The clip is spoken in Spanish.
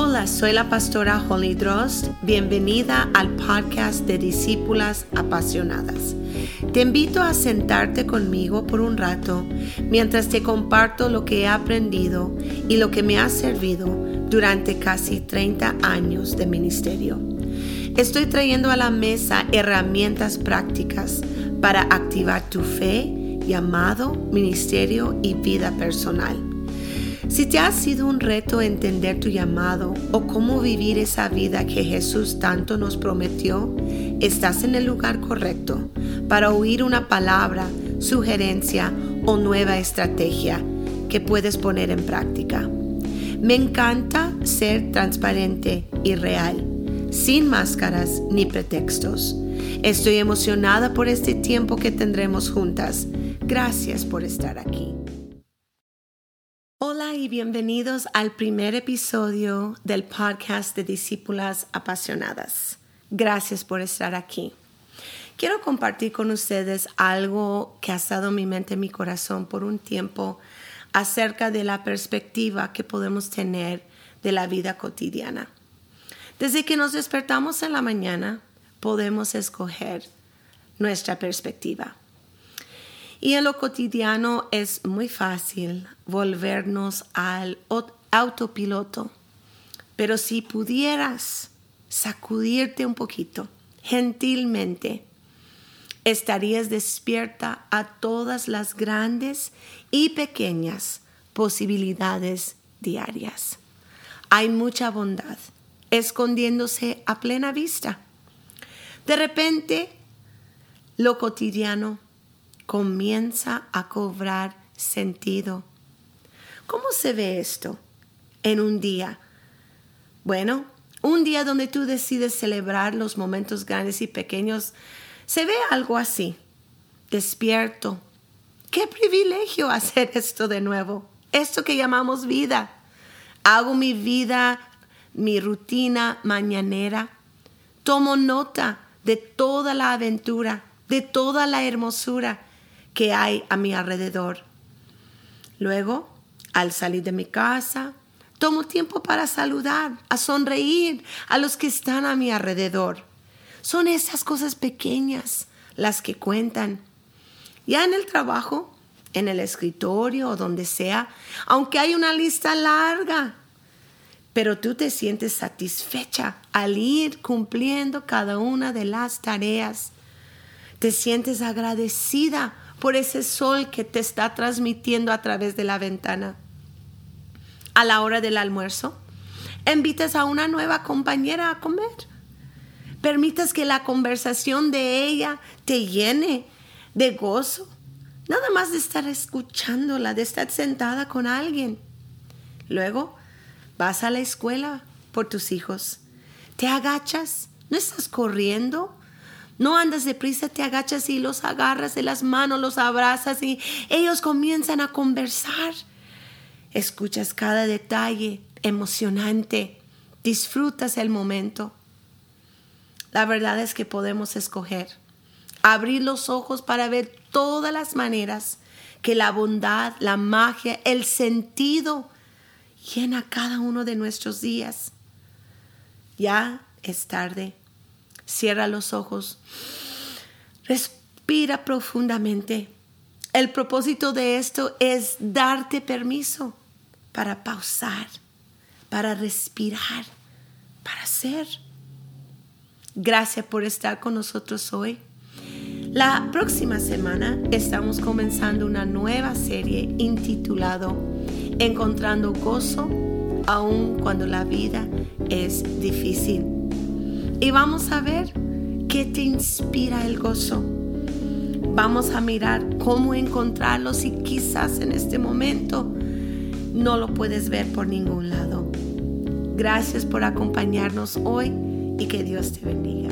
Hola, soy la pastora Holly Drost. Bienvenida al podcast de Discípulas Apasionadas. Te invito a sentarte conmigo por un rato mientras te comparto lo que he aprendido y lo que me ha servido durante casi 30 años de ministerio. Estoy trayendo a la mesa herramientas prácticas para activar tu fe, llamado, ministerio y vida personal. Si te ha sido un reto entender tu llamado o cómo vivir esa vida que Jesús tanto nos prometió, estás en el lugar correcto para oír una palabra, sugerencia o nueva estrategia que puedes poner en práctica. Me encanta ser transparente y real, sin máscaras ni pretextos. Estoy emocionada por este tiempo que tendremos juntas. Gracias por estar aquí. Y bienvenidos al primer episodio del podcast de Discípulas Apasionadas. Gracias por estar aquí. Quiero compartir con ustedes algo que ha estado en mi mente, en mi corazón por un tiempo acerca de la perspectiva que podemos tener de la vida cotidiana. Desde que nos despertamos en la mañana, podemos escoger nuestra perspectiva. Y en lo cotidiano es muy fácil volvernos al autopiloto. Pero si pudieras sacudirte un poquito, gentilmente, estarías despierta a todas las grandes y pequeñas posibilidades diarias. Hay mucha bondad escondiéndose a plena vista. De repente, lo cotidiano comienza a cobrar sentido. ¿Cómo se ve esto en un día? Bueno, un día donde tú decides celebrar los momentos grandes y pequeños, se ve algo así, despierto. Qué privilegio hacer esto de nuevo, esto que llamamos vida. Hago mi vida, mi rutina mañanera. Tomo nota de toda la aventura, de toda la hermosura que hay a mi alrededor. Luego, al salir de mi casa, tomo tiempo para saludar, a sonreír a los que están a mi alrededor. Son esas cosas pequeñas las que cuentan. Ya en el trabajo, en el escritorio o donde sea, aunque hay una lista larga, pero tú te sientes satisfecha al ir cumpliendo cada una de las tareas. Te sientes agradecida por ese sol que te está transmitiendo a través de la ventana. A la hora del almuerzo, invitas a una nueva compañera a comer. Permitas que la conversación de ella te llene de gozo. Nada más de estar escuchándola, de estar sentada con alguien. Luego vas a la escuela por tus hijos. Te agachas, no estás corriendo, no andas deprisa, te agachas y los agarras de las manos, los abrazas y ellos comienzan a conversar. Escuchas cada detalle emocionante, disfrutas el momento. La verdad es que podemos escoger, abrir los ojos para ver todas las maneras que la bondad, la magia, el sentido llena cada uno de nuestros días. Ya es tarde Cierra los ojos. Respira profundamente. El propósito de esto es darte permiso para pausar, para respirar, para ser. Gracias por estar con nosotros hoy. La próxima semana estamos comenzando una nueva serie intitulado Encontrando gozo aun cuando la vida es difícil y vamos a ver qué te inspira el gozo. Vamos a mirar cómo encontrarlo si quizás en este momento no lo puedes ver por ningún lado. Gracias por acompañarnos hoy y que Dios te bendiga.